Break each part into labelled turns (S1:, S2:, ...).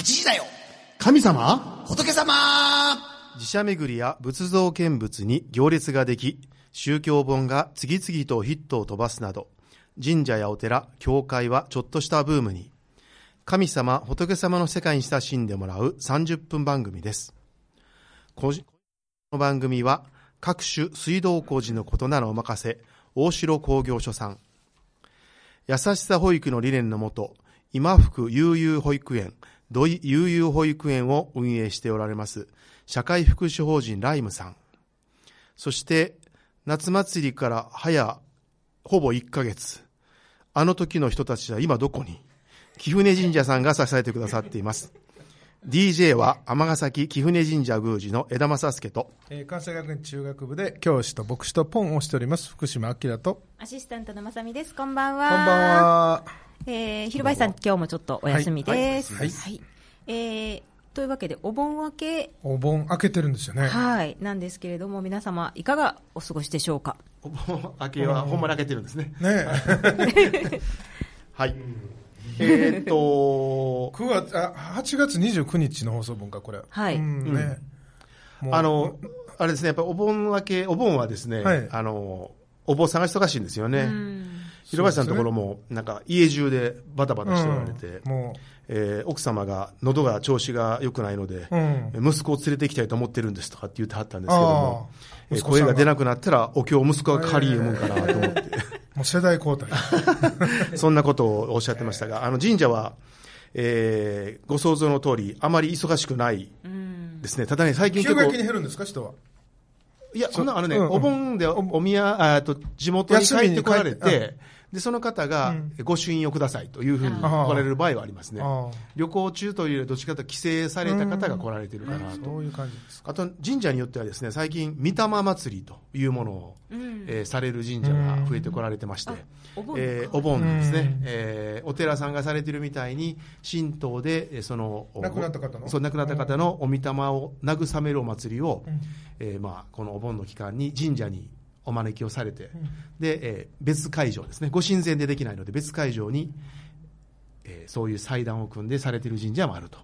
S1: 8時だよ
S2: 神様？
S1: 仏様
S3: 自社巡りや仏像見物に行列ができ、宗教本が次々とヒットを飛ばすなど、神社やお寺、教会はちょっとしたブームに、神様、仏様の世界に親しんでもらう30分番組です。この番組は、各種水道工事のことならお任せ、大城工業所さん。優しさ保育の理念のもと、今福悠々保育園、土井悠々保育園を運営しておられます、社会福祉法人ライムさん。そして、夏祭りから早、ほぼ1ヶ月。あの時の人たちは今どこに？貴船神社さんが支えてくださっています。DJ は尼崎貴船神社宮司の枝正介と、
S4: えー関西学園中学部で教師と牧師とポンをしております福島明と
S5: アシスタントのまさみです。こんばんは。
S4: こんばん。は
S5: えー、ひるばいさん、今日もちょっとお休みです。
S4: はい。
S5: はい。えー、というわけで、お盆明け、
S4: お盆開けてるんですよね。
S5: はい、なんですけれども、皆様、いかがお過ごしでしょうか？
S3: お盆明けはほんまに明けてるんですね。
S4: ね
S3: はい。えーっと、
S4: 9月あ8月29日の放送分かこれ。
S5: はい。
S4: うんね、もう
S3: あの、あれですね、やっぱりお盆明け、お盆はですね、
S4: はい。
S3: あの、お盆探し忙しいんですよね。
S5: うん
S3: 広林さんのところも、なんか家中でバタバタしておられて、
S4: うんも
S3: えー奥様が喉が調子が良くないので、
S4: う、うん、
S3: 息子を連れて行きたいと思ってるんですとかって言ってはったんですけども、え声が出なくなったら、お経息子が借り読むんかなと思って、
S4: もう世代交代。
S3: そんなことをおっしゃってましたが、あの神社は、えーご想像の通り、あまり忙しくない
S5: うん。
S3: ですね。ただね、最近
S4: 急
S3: 結構
S4: 激に、減るんですか人は？い
S3: や、そんな、あのね、
S4: うんうん。
S3: お盆でおお宮、あえっと地元に帰ってこられて、で、その方が
S4: うん、
S3: ご朱印をくださいというふうに来られる場合はありますね。
S4: あ
S3: 旅行中というよりどっちかというと帰省された方が来られてるかな
S4: あ
S3: と。
S4: そういう感じですか。
S3: あと、神社によってはですね、最近、御霊祭りというものを、
S5: うん。
S3: えーされる神社が増えてこられてまして、
S5: お盆
S3: えーお盆なんですね。
S4: うん、
S3: えーお寺さんがされてるみたいに、神道で、えーその、
S4: 亡くなった方の？
S3: そう、亡くなった方のお御霊を慰めるお祭りを、
S4: うん。
S3: えーまあ、このお盆の期間に神社にお招きをされて、
S4: ん
S3: で、えー別会場ですね、ご神前でできないので、別会場に、えーそういう祭壇を組んでされてる神社もあると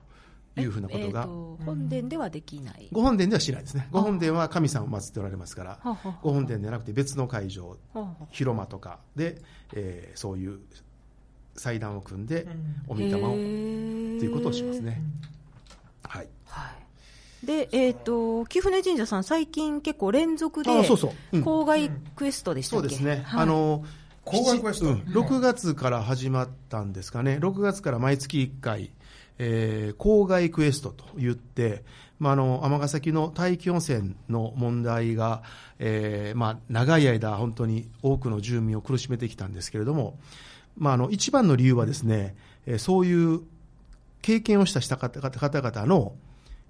S3: いうふうなことが、
S5: えーと本殿ではできない。
S3: ご本殿ではしないですね。ご本殿は神さんを祀っておられますからご本殿ではなくて別の会場、広間とかで、えーそういう祭壇を組んで
S4: ん、
S3: お御霊を、と
S5: へ
S3: い
S5: ー
S3: うことをしますね。はい。
S5: はい。で、えっ、と、貴船神社さん、最近結構連続で、
S3: あそうそう。うん。
S5: 郊外クエストでしたっけ、
S3: そうですね。
S5: はい。
S3: あの、
S4: 郊外クエスト。
S3: うん。6月から始まったんですかね。6月から毎月1回、えー郊外クエストと言って、まあ、あの、尼崎の大気汚染の問題が、えーまあ、長い間本当に多くの住民を苦しめてきたんですけれども、まあ、あの、一番の理由はですね、えーそういう経験をしたした方方々の、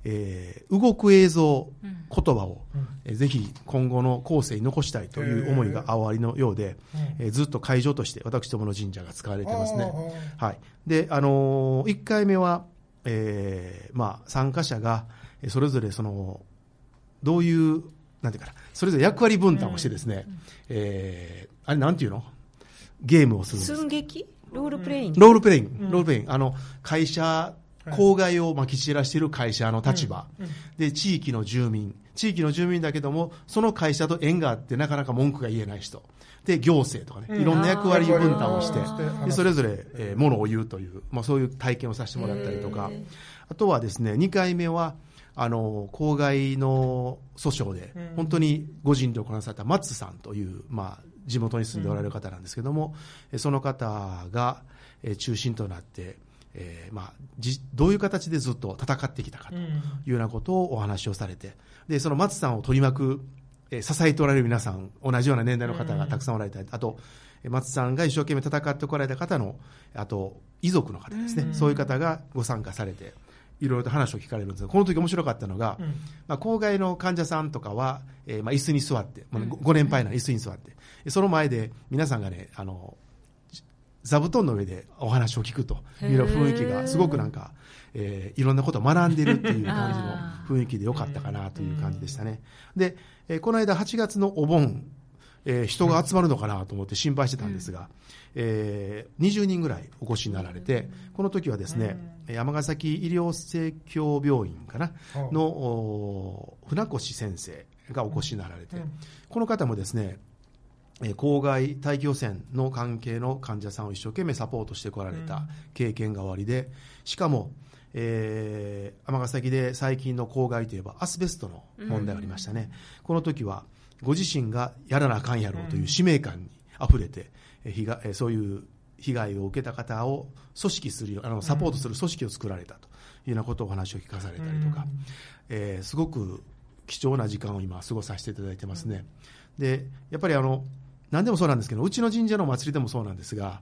S3: えー動く映像、
S5: うん
S3: 言葉を、えーぜひ今後の後世に残したいという思いがあわりのようで、えーずっと会場として私どもの神社が使われてますね。はい。で、あのー、1回目は、えーまあ、参加者が、えーそれぞれその、どういう、なんていうかな、それぞれ役割分担をしてですね、えーあれなんていうの？ゲームをするんです。
S5: 寸劇？ロールプレイン？グ
S3: ロールプレイン。グ、ロールプレイン。グ、あの、会社、公害をまき散らしている会社の立場、で、地域の住民、地域の住民だけども、その会社と縁があってなかなか文句が言えない人、で、行政とかね、いろんな役割分担をしてでそれぞれ、えーものを言うという、まあそういう体験をさせてもらったりとか、あとはですね、2回目は、あの、郊外の訴訟で、本当にご尽力なさった松さんという、まあ、地元に住んでおられる方なんですけども、えその方が、えー中心となって、えーまあ、じどういう形でずっと戦ってきたかというようなことをお話をされて、で、その松さんを取り巻く、えー支えておられる皆さん、同じような年代の方がたくさんおられたり、あと、えー松さんが一生懸命戦ってこられた方の、あと、遺族の方ですね、そういう方がご参加されて、いろいろと話を聞かれるんですが、この時面白かったのが、まあ、郊外の患者さんとかは、えーまあ、椅子に座って、まあ、ごご年配な椅子に座って、その前で皆さんがね、あの、座布団の上でお話を聞くという雰囲気が、すごくなんか、えーいろんなことを学んでるっていう感じの雰囲気でよかったかなという感じでしたね。で、えーこの間8月のお盆、えー人が集まるのかなと思って心配してたんですが、えー20人ぐらいお越しになられて、この時はですね、山崎医療生協病院かな
S4: うん。
S3: のお船越先生がお越しになられて、この方もですね、えー郊外大気汚染の関係の患者さんを一生懸命サポートしてこられた経験がおありで、しかも、えー尼崎で最近の公害といえばアスベストの問題がありましたね、この時はご自身がやらなあかんやろうという使命感にあふれて、えー被害えーそういう被害を受けた方を組織するよあのサポートする組織を作られたというようなことをお話を聞かされたりとか、えーすごく貴重な時間を今過ごさせていただいてますね。でやっぱりあの何でもそうなんですけどうちの神社のお祭りでもそうなんですが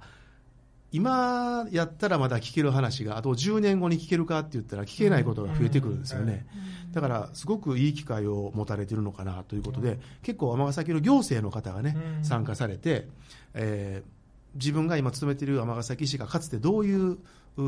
S3: 今やったらまだ聞ける話があと10年後に聞けるかって言ったら聞けないことが増えてくるんですよね、だからすごくいい機会を持たれているのかなということで、結構尼崎の行政の方がね、
S4: うん。
S3: 参加されて、えー自分が今勤めている尼崎市がかつてどういう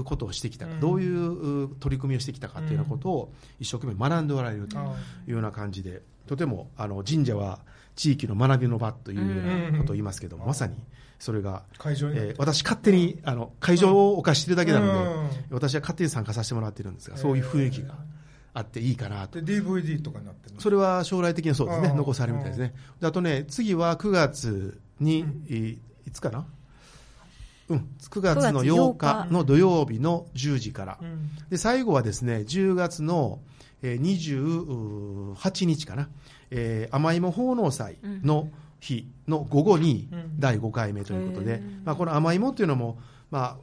S3: ことをしてきたか、
S4: うん。
S3: どういうう取り組みをしてきたかというようなことを一生懸命学んでおられると
S4: あ
S3: いうような感じで、とてもあの神社は地域の学びの場というようなことを言いますけども、
S4: うん。
S3: まさにそれが、
S4: 会場
S3: えー私、勝手にあの会場をお貸ししてるだけなので、
S4: うん。
S3: 私は勝手に参加させてもらってるんですが、そういう雰囲気があっていいかなと。
S4: で DVD とかになって
S3: それは将来的にそうですね、
S4: うん。
S3: 残されるみたいですね。であとね、次は9月に、いいつかな？うん、9月の8日の土曜日の10時から。
S4: うん。
S3: で、最後はですね、10月のえー28日かな、えー甘いも奉納祭の日の午後に
S4: うん。
S3: 第5回目ということで、
S5: へー。
S3: まあ、この甘いもっていうのも、まあ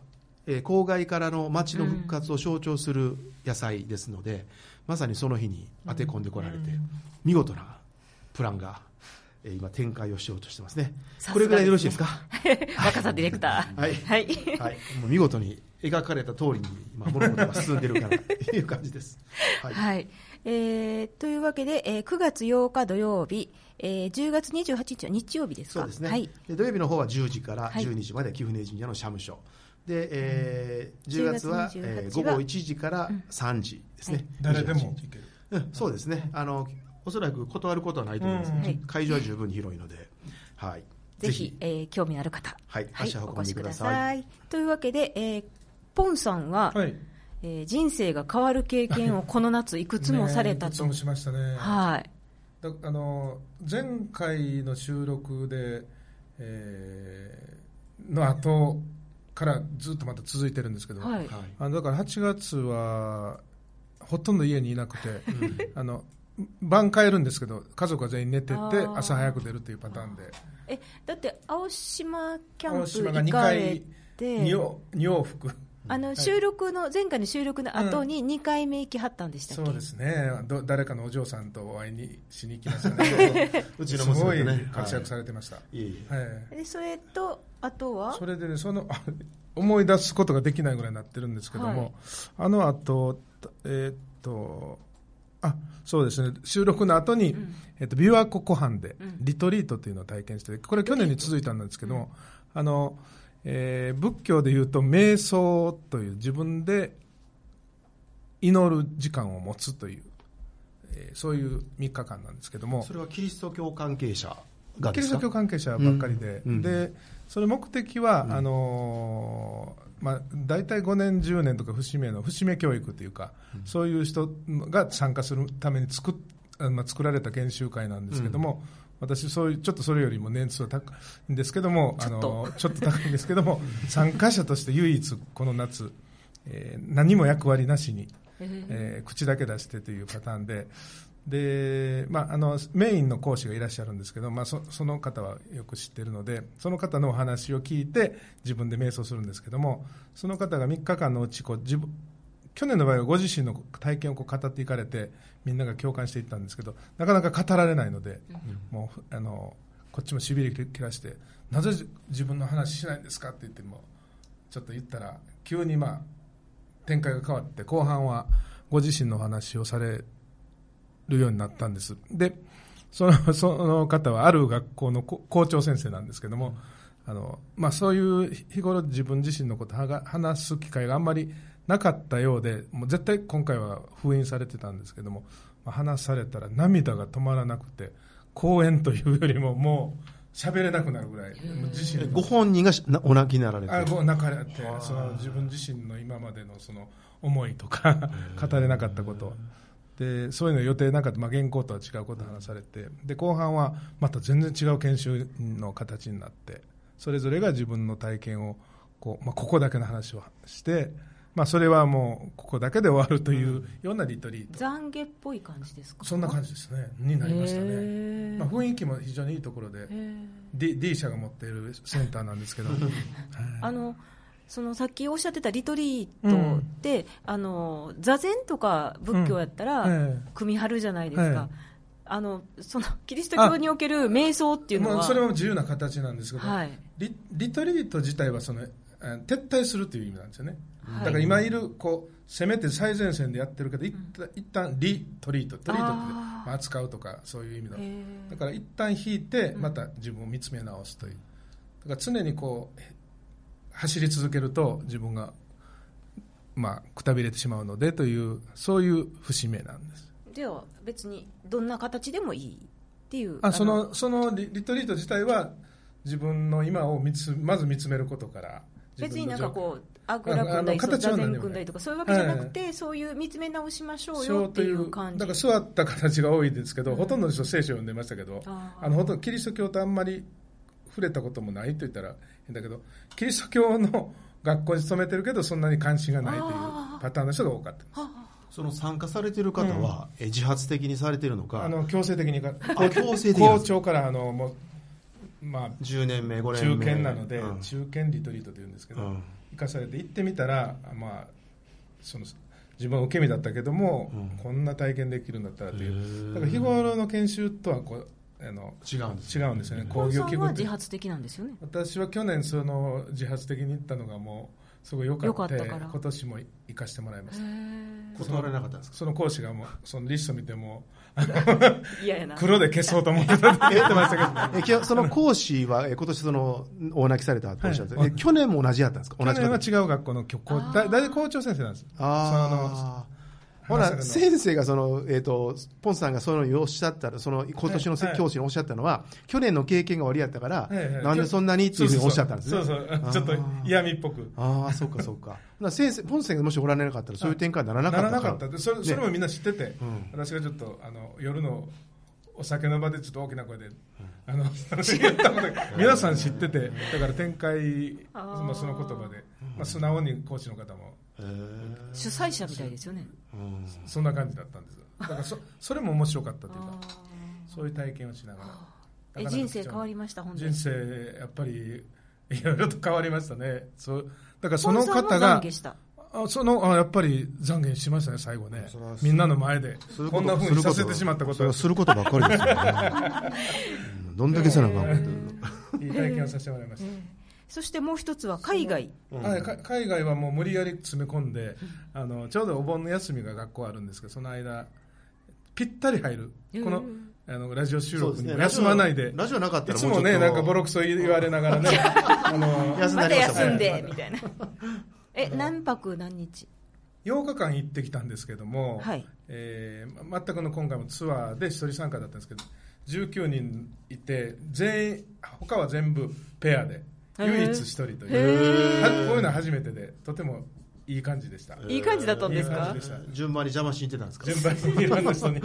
S3: えー郊外からの町の復活を象徴する野菜ですので、まさにその日に当て込んでこられて、見事なプランが、えー今展開をしようとしてますね。
S5: さすが
S3: これぐらいでよろしいですか？
S5: 若狭ディレクター。
S3: はい
S5: はい。
S3: はい、もう見事に描かれた通りに今物事が進んでるかなという感じです。はい。
S5: はい。えーというわけで、えー9月8日土曜日、えー10月28日は日曜日ですか？
S3: そうですね、
S5: はい。
S3: で土曜日の方は10時から
S5: はい
S3: 12時まで貴船神社の社務所。で、えー10月は
S5: 10月28
S3: えー午後1時から3時ですね。
S4: 誰でも
S3: 28
S4: 行ける
S3: うん、そうですね。あの、おそらく断ることはないと思います、
S4: うん
S5: はい
S3: 会場は十分に広いので、はい。
S5: ぜひ、えー興味のある方、
S3: はい足を運んで
S5: お越しくだ
S3: さ
S5: さい。というわけで、えーポンさんは、
S4: はい
S5: えー人生が変わる経験をこの夏いくつもされたと。
S4: ねいくつもしましたね
S5: はい。
S4: だあの前回の収録で、えーの後からずっとまた続いてるんですけど、
S5: はい。
S3: はい。
S4: あのだから8月はほとんど家にいなくて、あの晩帰るんですけど家族は全員寝てて朝早く出るっていうパターンで。
S5: え、だって、青島キャンプ
S4: 青島が2
S5: 行かれ
S4: 回
S5: て、
S4: 2往二往復。
S5: あの、収録の、前回の収録の後に2回目行きはったんでしたっけ、
S4: そうですね。ど誰かのお嬢さんとお会いにしに行きましたね。
S3: うちの
S4: すごい
S3: 娘とね。
S4: 活躍されてました、
S3: はい。
S5: それと、あとは？
S4: それでねそのあ思い出すことができないぐらいになってるんですけども、
S5: はい。
S4: あの後えーっとあそうですね。収録の後に、えっと琵琶湖湖畔でリトリートというのを体験してこれ去年に続いたんですけども、あのえー仏教でいうと瞑想という自分で祈る時間を持つという、えーそういう3日間なんですけども。
S3: それはキリスト教関係者がですか？
S4: キリスト教関係者ばっかりで、
S3: うん。うん。
S4: でその目的は、あのーまあ、大体5年、10年とか節目の節目教育というか、そういう人が参加するために作まあ、作られた研修会なんですけども、私そういう、ちょっとそれよりも年数は高いんですけども、あのちょっと。高いんですけども、参加者として唯一、この夏、えー何も役割なしに、えー口だけ出してというパターンで、でまあ、あのメインの講師がいらっしゃるんですけど、まあ、そその方はよく知ってるので、その方のお話を聞いて、自分で瞑想するんですけども、その方が3日間のうちこう自分、去年の場合はご自身の体験をこう語っていかれて、みんなが共感していったんですけど、なかなか語られないので、もうあのこっちもしびれ切らして、なぜ自分の話しないんですか？って言っても、ちょっと言ったら、急にまあ展開が変わって、後半はご自身のお話をされるようになったんです。で、その その方はある学校のこ校長先生なんですけども、あのまあ、そういう日頃自分自身のことをはが話す機会があんまりなかったようで、もう絶対今回は封印されてたんですけども、まあ、話されたら涙が止まらなくて、講演というよりもも喋れなくなるぐらい、自身の。
S3: ご本人がお泣きになられて。
S4: あこう泣かれてその自分自身の今までのその思いとか語れなかったことでそういうの予定なかった、まあ、原稿とは違うことを話されてで後半はまた全然違う研修の形になってそれぞれが自分の体験をこう、まあ、ここだけの話をして、まあ、それはもうここだけで終わるというようなリトリート、
S5: 懺悔っぽい感じですか？
S4: そんな感じですね。になりましたね、まあ、雰囲気も非常にいいところで D, D 社が持っているセンターなんですけど、はい。
S5: あのそのさっきおっしゃってたリトリートって、あの座禅とか仏教やったら、
S4: ええ。
S5: 組み張るじゃないですか、
S4: ええ。
S5: あのその キリスト教における瞑想っていうのは、
S4: まあそれも自由な形なんですけど、
S5: はい。
S4: リリトリート自体はそのえー撤退するという意味なんですよね、
S5: はい。
S4: だから今いるこう攻めて最前線でやってるけど、一旦一旦リトリートトリートってまあ扱うとかそういう意味の。だから一旦引いてまた自分を見つめ直すという。だから常にこう走り続けると自分がまあくたびれてしまうのでというそういう節目なんです。
S5: では別にどんな形でもいいっていう
S4: あそのそのリリトリート自体は自分の今を見つまず見つめることから
S5: 別になんかこ
S4: う
S5: うあぐら組んだり座禅組んだりとかそういうわけじゃなくて、そういう見つめ直しましょう
S4: そ
S5: よってい
S4: うというう
S5: 感じ
S4: だから座った形が多いですけど、
S5: うん
S4: ほとんどの人聖書を読んでましたけど
S5: あ
S4: のほとんどキリスト教とあんまり触れたこともないと言ったら変だけどキリスト教の学校に勤めてるけどそんなに関心がないというパターンの人が多かった。
S5: は
S3: その参加されてる方は、え自発的にされてるのか？
S4: あの強制的にか
S3: あ強制的
S4: 校長からあのもうまあ
S3: 10年目5年
S4: 中
S3: 目
S4: 堅なので、
S3: うん。
S4: 中堅リトリートというんですけど、
S3: うん。
S4: 生かされて行ってみたら、まあ、その自分は受け身だったけども、
S3: うん。
S4: こんな体験できるんだったらとい
S3: へ
S4: う
S3: ー。
S4: だから日頃の研修とはこうあの
S3: 違うんです
S4: 違うんですよね。
S5: あ
S4: 工業
S5: さんは
S4: 器具って
S5: 自発的なんですよね。
S4: 私は去年その自発的に行ったのがもうすごい良か
S5: 良
S4: った。
S5: かったから。
S4: 今年も行かしてもらいました。
S3: 断られなかったんですか？
S4: その講師がもうそのリスト見ても
S5: 嫌やな。
S4: 黒で消そうと思ってた。っ て言ってましたけど
S3: えきょその講師はえ今年その大泣きされたとおっしゃって、
S4: はい
S3: え去年も同じやったんですか？同
S4: 去年は違う学校の教校だ大体校長先生なんです。
S3: ああほら先生がその、えー、とポンさんがそのようおっしゃったらその今年のせ
S4: はい
S3: 教師におっしゃったのは、去年の経験が悪いやったから、
S4: はい。はい
S3: なんでそんなにっていうふうにおっしゃったんですね。
S4: そうそうそう。ちょっと嫌味っぽく。
S3: ああそうかそうか。先生ポン先生がもしおられなかったらそういう展開にならなかったか。ら
S4: ならなかった。でそれそれもみんな知ってて、
S3: うん。
S4: 私がちょっとあの夜のお酒の場でちょっと大きな声で、あの言ったことが皆さん知っててだから展開まあ、その言葉で、まあ、素直に講師の方も
S5: 主催者みたいですよね。
S3: うん。
S4: そんな感じだったんです。だからそそれも面白かったというか
S5: あ
S4: そういう体験をしながら。
S5: ー
S4: な
S5: え
S4: かなか
S5: 人生変わりました本当に。
S4: 人生やっぱりいろいろと変わりましたね。そうだからその方があそのあやっぱり懺悔しましたね最後ね。みんなの前でこんなふうにさせてしまったこと。は
S3: それはすることばっかりですよね。うん。どんだけせなあかん
S4: いい体験をさせてもらいました、
S5: そしてもう一つは海外。
S4: はい、か海外はもう無理やり詰め込んで、あのちょうどお盆の休みが学校あるんですけどその間ぴったり入るこのあのラジオ収録にも休まないで、
S3: ラジオなかった
S4: いつも
S3: らもうちょっと。
S4: ねなんかボロクソ言われながらね あの
S3: 休んでま
S5: 休んで
S4: はい
S5: みたいな。え何泊何日
S4: ？8日間行ってきたんですけども、
S5: はい。
S4: えーま全くの今回もツアーで一人参加だったんですけど19人いて全員他は全部ペアで唯一一人とい
S5: へ
S4: うこういうのは初めてでとてもいい感じでした。
S5: いい感じだったんです
S4: いい感
S5: か
S4: じでした。
S3: 順番に邪魔しに行ってたんですか？
S4: 順番にいろんな人に。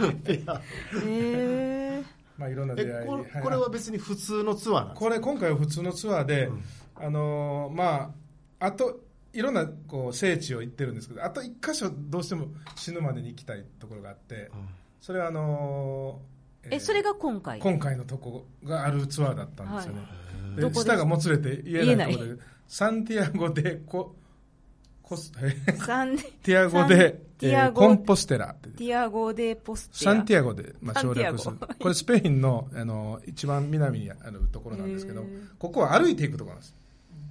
S4: まあいろんな出会い
S3: えこ
S4: はい。
S3: これは別に普通のツアーなんですか？
S4: これ今回は普通のツアーで、あのーまああといろんなこう聖地を行ってるんですけどあと一箇所どうしても死ぬまでに行きたいところがあって、それはあのー
S5: えそれが今回？
S4: 今回のとこがあるツアーだったんですよね、で
S5: どこです？
S4: 舌がもつれて言えないとこ
S5: 言
S4: ろでサンティアゴでココスえ？
S5: サン
S4: ティアゴで
S5: サンティアゴ
S4: えーコンポステラ。って
S5: ティアゴ・デ・ポスティア
S4: サンティアゴで、まあ、省略する。これスペインのあの一番南にあるところなんですけどここは歩いていくところなんです。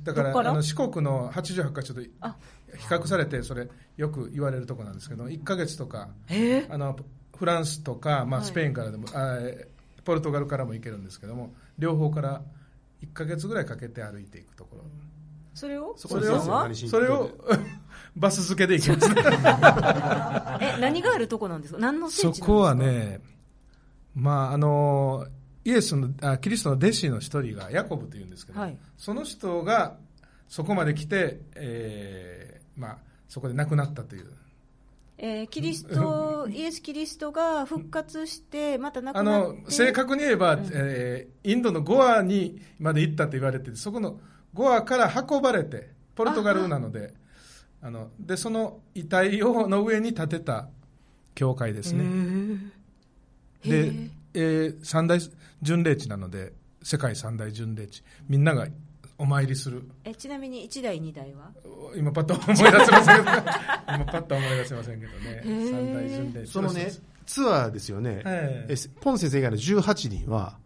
S4: だからあの四国の88カ所と比
S5: あ。
S4: 較されてそれよく言われるところなんですけど1ヶ月とか
S5: え
S4: あのフランスとか、まあ、
S5: はい。
S4: スペインからでも、あえーポルトガルからも行けるんですけども両方から1ヶ月ぐらいかけて歩いていくところ。
S5: それを？
S3: そ
S4: それを？それを？バス付けで行きます
S5: え何があるとこなんですか？何の聖
S4: そ
S5: 地なんですか？
S4: こはね、まああのイエスのあキリストの弟子の一人がヤコブというんですけど、
S5: はい。
S4: その人がそこまで来て、えーまあ、そこで亡くなったという
S5: えーキリスト、イエス・キリストが復活して、また亡
S4: あ
S5: くなって。
S4: の正確に言えば、えーインドのゴアにまで行ったと言われててそこのゴアから運ばれてポルトガルなのであのでその遺体をの上に建てた教会ですね。
S5: へ
S4: で
S5: ー、
S4: えー三大巡礼地なので世界三大巡礼地みんながお参りする。
S5: えちなみに1台、2台は？
S4: 今パッと思い出せませんけど。今パッと思い出せませんけどね。
S5: ー。
S4: 三大巡礼地
S3: そのね、ツアーですよね。
S4: ええ。
S3: えポン先生以外の18人は、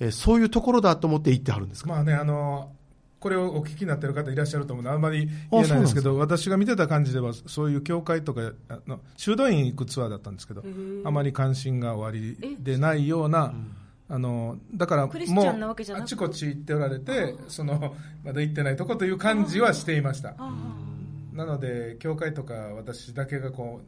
S3: えそういうところだと思って行ってはるんですか、
S4: まあね、あの、これをお聞きになっている方いらっしゃると思うので、あんまり言えないんですけ
S3: あ
S4: ど、私が見てた感じでは、そういう教会とかあの、修道院行くツアーだったんですけど、あまり関心がおありでないような、あの、だから、
S5: クリスチャンなわけじゃなく？
S4: あちこち行っておられて、その、まだ行ってないとこという感じはしていました。
S5: あ
S4: なので、教会とか私だけがこう、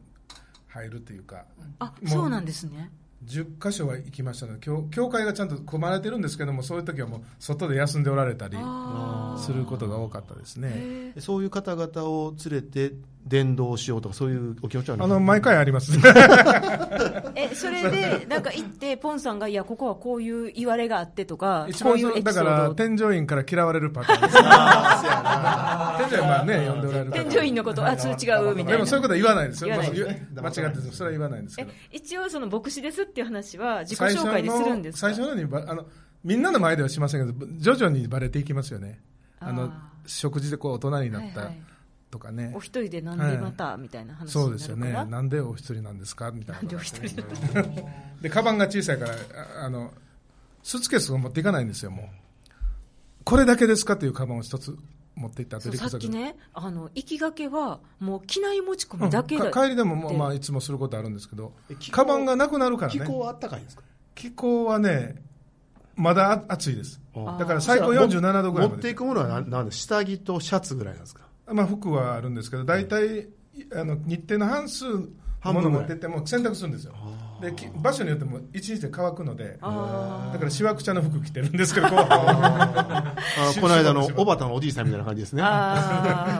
S4: 入るというか、
S5: あ、
S4: もう
S5: そうなんですね。
S4: 10箇所は行きましたので教教会がちゃんと組まれてるんですけどもそういう時はもう外で休んでおられたり
S5: あ
S4: することが多かったですね。
S3: そういう方々を連れて伝道しようとか、そういうお気持ちは
S4: あの毎回あります。
S5: え、それで、なんか行って、ポンさんが、いや、ここはこういう言われがあってとか、
S4: 一
S5: こういうエピ
S4: 番そうだか。ら添乗員から嫌われるパターンです 添乗員まあね呼んでおられる方
S5: 添乗員のこと、あ、それ違う、みたいな。
S4: でもそういうことは言わないですよ。
S5: ね
S4: まあ間違っててそれは言わないんですけ
S5: え
S4: ど
S5: 一応、その牧師ですっていう話は、自己紹介でするんですか？
S4: 最初のにばあのみんなの前ではしませんけど徐々にバレていきますよね。あの
S5: あ
S4: 食事でこう大人になった
S5: はいはい。
S4: とかね、
S5: お一人でなんでまた、みたいな話。
S4: そうですよね。なんでお一人なんですか？みたいな。
S5: なんでお一人
S4: で カバンが小さいからああのスーツケースを持っていかないんですよもう。これだけですか？というカバンを一つ持っていった
S5: さっきね、あの、行きがけは、もう機内持ち込みだけだ、
S4: うんか帰りでももまあ、いつもすることあるんですけど
S3: え気候
S4: カバンがなくなるからね。
S3: 気候はあったかいんですか？
S4: 気候はねまだあ暑いです。
S3: あ
S4: だから最高47度ぐらいまで。
S3: 持っていくものは何なんで下着とシャツぐらいなんですか？
S4: まあ、服はあるんですけど大体あの日程の半数もの持ってっても洗濯するんですよでき場所によっても一日で乾くので
S5: あ
S4: だからしわくちゃの服着てるんですけど こう
S3: あこの間のおばたのおじいさんみたいな感じですね。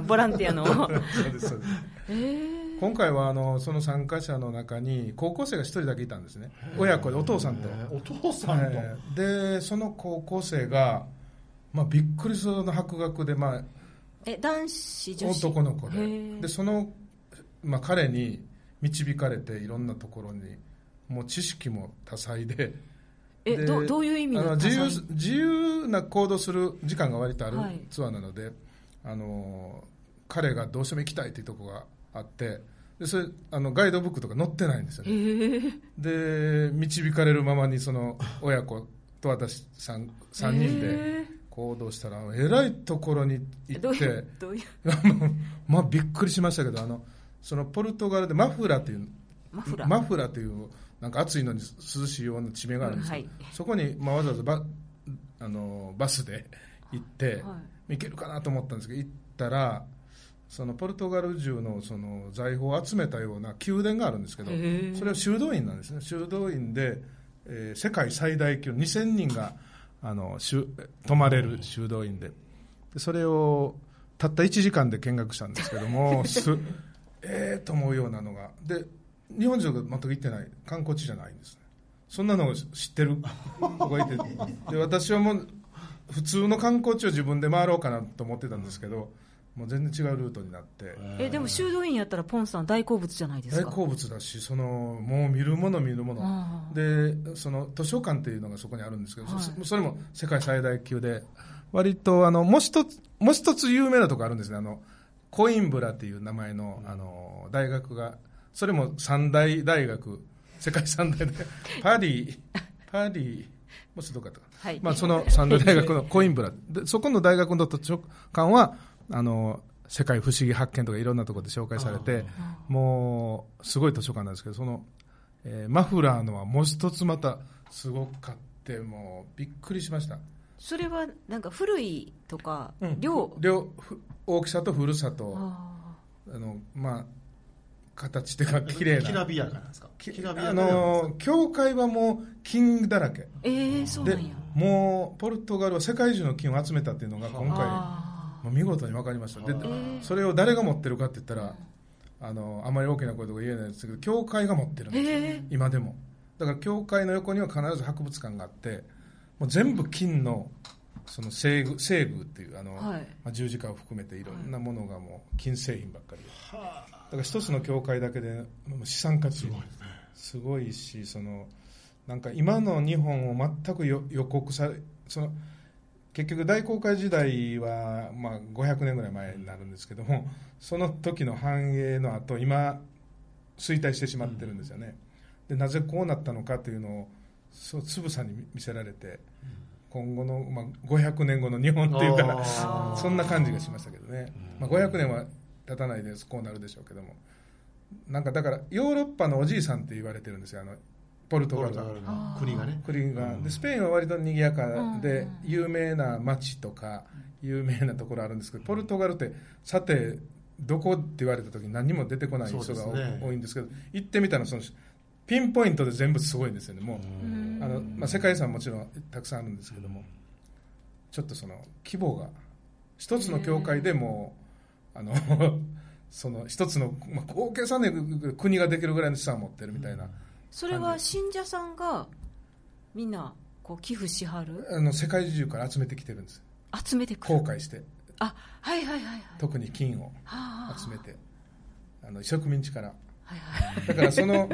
S5: ボランティアの。
S4: そうですそうです。
S5: えー。
S4: 今回はあのその参加者の中に高校生が一人だけいたんですね。親子でお父さんと、
S3: お父さんと、
S4: えーでその高校生が、まあ、びっくりするほど博学で、まあ、
S5: え、男子、女子？
S4: 男の子で。でその、まあ、彼に導かれていろんなところにもう知識も多彩で。
S5: え、
S4: で
S5: どどういう意味
S4: 自由自由な行動する時間が割とある
S5: はい。
S4: ツアーなので、あの彼がどうしても行きたいというところがあってでそれあのガイドブックとか載ってないんですよ
S5: へ
S4: ね
S5: ー。
S4: で導かれるままにその親子と私 3, 三人で
S5: へ
S4: 行動したらえらいところに
S5: ー
S4: 行って、まあびっくりしましたけどあのそのポルトガルでマフラという
S5: マフラー。
S4: マフラというなんか暑いのに涼しいような地名があるんですけど、
S5: うんはい。
S4: そこに、まあ、わざわざバあのバスで行って、
S5: は
S4: 行けるかなと思ったんですけど行ったらそのポルトガル中のその財宝を集めたような宮殿があるんですけどそれは修道院なんですね。修道院で、えー世界最大級2000人があのしゅ泊まれる修道院で。でそれをたった1時間で見学したんですけども すええと思うようなのが。で日本人が全く行ってない観光地じゃないんですね。そんなのを知ってる子がいて。で私はもう普通の観光地を自分で回ろうかなと思ってたんですけどもう全然違うルートになって。
S5: え、でも修道院やったらポンさん大好物じゃないですか？
S4: 大好物だしそのもう見るもの見るもの。
S5: あ。
S4: でその図書館っていうのがそこにあるんですけど、
S5: はい。
S4: そそれも世界最大級で。割とあのもう一つもう一つ有名なとこあるんですね。あのコインブラっていう名前のあの大学がそれも三大大学世界三大大学。パリパリもうちょっとどこかとか
S5: はい。
S4: まあ、その三大大学のコインブラでそこの大学の図書館はあの世界不思議発見とかいろんなところで紹介されてもうすごい図書館なんですけどその、えーマフラーのはもう一つまたすごかってもうびっくりしました。
S5: それはなんか古いとか、量、
S4: 量ふ大きさと古さと
S5: あ
S4: あの、まあ、形というか綺麗な。
S3: きらびやかなんですか？
S4: き
S3: きらびやか
S4: あ
S3: なんですか？
S4: の教会はもう金だらけ。
S5: えー、そうな
S4: で
S5: んや。
S4: もうポルトガルは世界中の金を集めたっていうのが今回
S5: あ
S4: まあ見事に分かりました。でそれを誰が持ってるかって言ったらあのあまり大きな声とか言えないですけど教会が持ってるん
S5: ー
S4: ですよ。
S5: え
S4: 今でも。だから教会の横には必ず博物館があってもう全部金のその聖具聖具っていうあの、
S5: ー、はい。
S4: まあ、十字架を含めていろんなものがもう金製品ばっかり。でだから一つの教会だけでもう資産価値すごいしそのなんか今の日本を全くよ予告されその結局大航海時代は、まあ、500年ぐらい前になるんですけどもその時の繁栄の後今衰退してしまってるんですよね、でなぜこうなったのかというのをそうつぶさに見せられて今後の、まあ、500年後の日本っていうか
S5: あー。
S4: そんな感じがしましたけどね、まあ、500年は経たないです。こうなるでしょうけども。なんかだからヨーロッパのおじいさんって言われてるんですよ。あのポルトガル
S3: の国がね。
S4: 国が。
S3: うん。
S4: でスペインは割と賑やかで
S5: うん
S4: 有名な街とか有名なところあるんですけどポルトガルってさてどこって言われた時に何にも出てこない人が多いんですけど行ってみたらそのピンポイントで全部すごいんですよね。もう
S5: うん。
S4: あの、まあ、世界遺産もちろんたくさんあるんですけどもちょっとその規模が一つの教会でもあの その一つの、まあ、合計さんで国ができるぐらいの資産を持ってるみたいな、
S5: それは信者さんがみんなこう寄付しはる？
S4: あの世界中から集めてきてるんです。
S5: 集めてくる。
S4: 後悔して。
S5: あはいはいはいはい。
S4: 特に金を
S5: はあ。
S4: 集めて。あの植民地からだからその、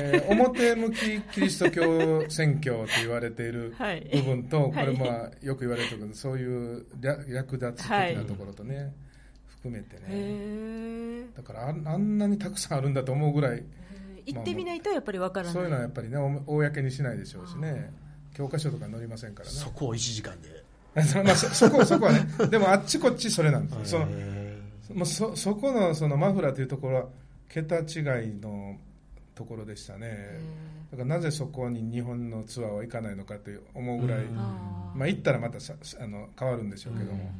S4: えー表向きキリスト教宣教と言われている
S5: はい。
S4: 部分と、こ
S5: はい。
S4: れまあよく言われてるけどそういう略略奪的なところとね、含めてね。
S5: へ
S4: だからあんあんなにたくさんあるんだと思うぐらい
S5: え行ってみないとやっぱりわからない。
S4: そういうのはやっぱりねお公にしないでしょうしね。教科書とか載りませんからね。
S3: そこを1時間で。
S4: まあ、そそこそこはねでもあっちこっちそれなんですその
S3: へ
S4: もうそそこのそのマフラーというところは桁違いのところでしたね。だからなぜそこに日本のツアーは行かないのかという思うぐらい、まあ、行ったらまたさあの変わるんでしょうけども、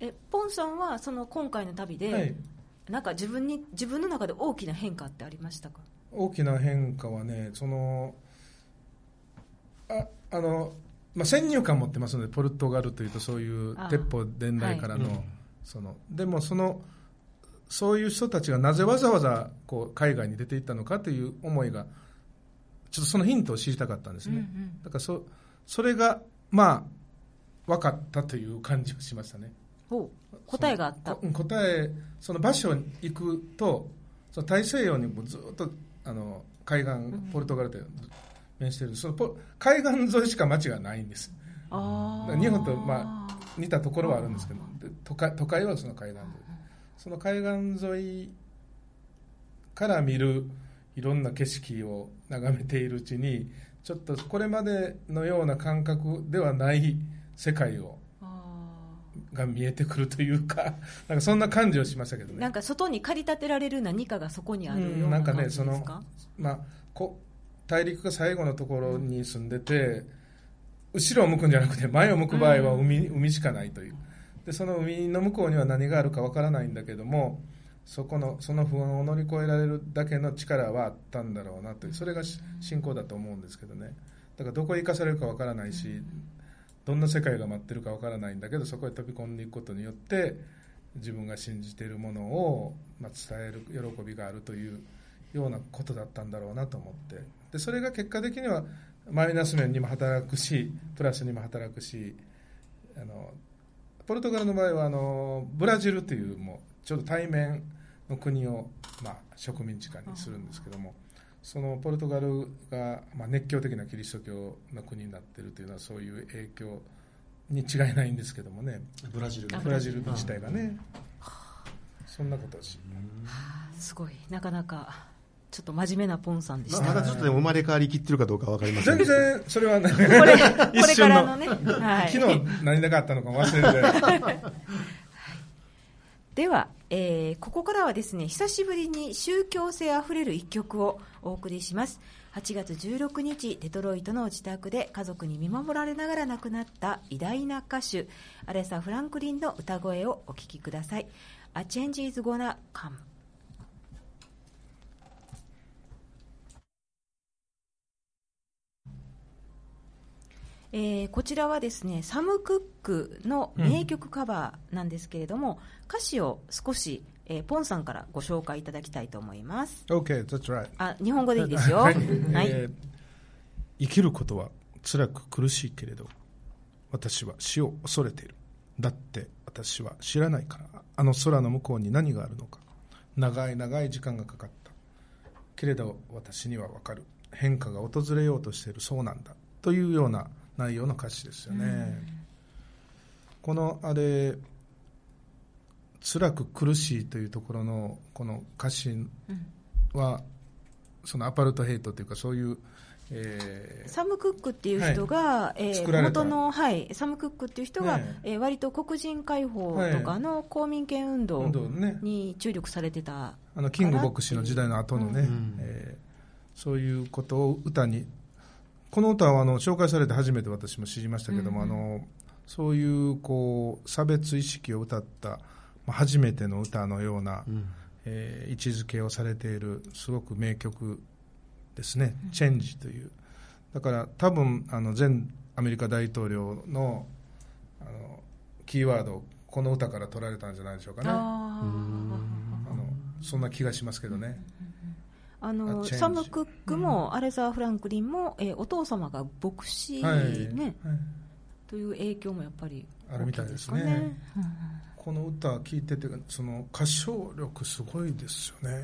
S5: えポンさんはその今回の旅で、
S4: はい、
S5: なんか自分に自分の中で大きな変化ってありましたか？
S4: 大きな変化はねそのああの、まあ、先入観持ってますのでポルトガルというとそういう
S5: あ
S4: 鉄砲伝来からの,、
S3: はい。うん
S4: そのでもそのそういう人たちがなぜわざわざこう海外に出ていったのかという思いがちょっとそのヒントを知りたかったんですね、
S5: うんうん。
S4: だからそそれがまあ分かったという感じがしましたね。
S5: 答えがあった。
S4: こ答えその場所に行くとその大西洋にもずっとあの海岸ポルトガルで面している。そのポ海岸沿いしか街がないんです。
S5: あー。
S4: 日本とま似たところはあるんですけどで都会都会はその海岸沿いその海岸沿いから見るいろんな景色を眺めているうちにちょっとこれまでのような感覚ではない世界を
S5: あ
S4: が見えてくるというか なんかそんな感じをしましたけどね。
S5: ーなんか外に駆り立てられる何かがそこにあるよう
S4: うんなかね
S5: なん感じですか、
S4: まあ、こ大陸が最後のところに住んでて後ろを向くんじゃなくて前を向く場合は海,、海しかないというでその海の向こうには何があるかわからないんだけどもそこのその不安を乗り越えられるだけの力はあったんだろうなというそれが信仰だと思うんですけどね。だからどこへ行かされるかわからないしどんな世界が待ってるかわからないんだけどそこへ飛び込んでいくことによって自分が信じているものを、ま、伝える喜びがあるというようなことだったんだろうなと思って。でそれが結果的にはマイナス面にも働くしプラスにも働くしあのポルトガルの場合はあのブラジルというもうちょうど対面の国を、まあ、植民地化にするんですけどもそのポルトガルが、まあ、熱狂的なキリスト教の国になっているというのはそういう影響に違いないんですけどもね。
S3: ブラジルが
S4: ブラジル自体がね。そんなことをし
S5: すごい。なかなかちょっと真面目なポンさんでした、
S3: まだちょっとでも生まれ変わりきってるかどうかわかりませんけ
S4: 全
S3: ど。
S4: 然それはね
S5: これこれ
S4: 一瞬の
S5: からのね、はい、
S4: 昨日何があったのか忘れて。
S5: では、えーここからはですね久しぶりに宗教性あふれる一曲をお送りします。8月16日デトロイトの自宅で家族に見守られながら亡くなった偉大な歌手アレサ・フランクリンの歌声をお聴きください「A Change is Gonna Come」えーこちらはですねサム・クックの名曲カバーなんですけれども、歌詞を少し、えーポンさんからご紹介いただきたいと思います。
S4: OK, that's right.
S5: あ日本語でいいですよ？
S4: はい。
S5: はい、
S4: えー生きることは辛く苦しいけれど私は死を恐れている。だって私は知らないからあの空の向こうに何があるのか。長い長い時間がかかった。けれど私には分かる。変化が訪れようとしている。そうなんだ。というような内容の歌詞ですよね、このあれ辛く苦しいというところのこの歌詞は、そのアパルトヘイトというかそういう、えー
S5: サム・クックっていう人が、えー
S4: 作られた。
S5: 元の、はい、サム・クックっていう人が、
S4: ね
S5: え。ー割と黒人解放とかの公民権運動
S4: 運動ね。
S5: に注力されてた、
S4: あのキング牧師の時代の後のね、
S3: うん。
S4: えーそういうことを歌にこの歌はあの紹介されて初めて私も知りましたけども、あのそういうこう差別意識を歌ったまあ初めての歌のような、
S3: うん。
S4: えー位置づけをされているすごく名曲ですね「チェンジ」という。だから多分あの前アメリカ大統領のあのキーワードこの歌から取られたんじゃないでしょうかね。あのそんな気がしますけどね、
S5: あの
S4: あチェンジ。
S5: サム・クックも、アレザー・フランクリンも、えーお父様が牧師、ね。
S4: はい。
S5: という影響もやっぱり
S4: あるみたいですね。
S5: うん。
S4: この歌聞いててその歌唱力すごいですよね。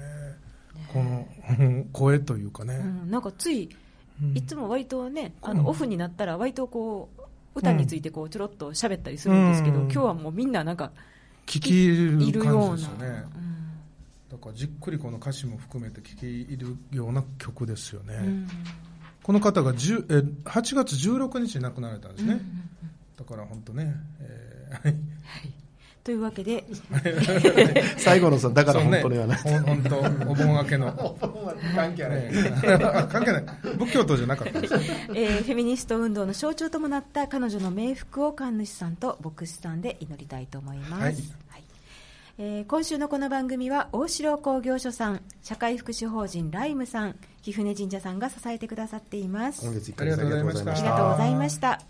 S4: このうん 声というかね、
S5: うん。なんかつい
S4: うん。
S5: いつも割とね、あ
S4: うん
S5: の。オフになったら割とこう歌についてこうちょろっと喋ったりするんですけど、
S4: うん。
S5: 今日はもうみんななんか
S4: 聞き入
S5: い
S4: る感
S5: るような、
S4: じですよねだからじっくりこの歌詞も含めて聞き入るような曲ですよね、
S5: うんうん
S4: この方が10え8月16日に亡くなられたんですね、だから本当ね、えーはい。
S5: というわけで、
S3: 最後のさだから本当にはない、
S4: ほん本当お盆明けの。
S3: 関係
S4: ね 関係ない。仏教徒じゃなかったんです。ね
S5: えーフェミニスト運動の象徴ともなった彼女の冥福を神主さんと牧師さんで祈りたいと思います、
S4: はい。
S5: はいえー今週のこの番組は大城工業所さん社会福祉法人ライムさん貴船神社さんが支えてくださっています。
S3: 今月1ヶ月ありがとうございま
S5: あ
S3: した。
S5: りがとうございました。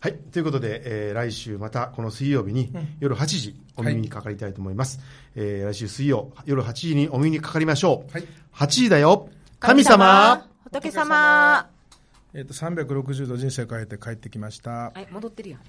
S3: はい、ということで、えー来週またこの水曜日に夜8時お耳にかかりたいと思います、えー来週水曜夜8時にお耳にかかりましょう、
S4: はい。
S3: 8時だよ。神様。
S5: 仏様。
S4: えっと360度人生を変えて帰ってきました。
S5: はい戻ってるやん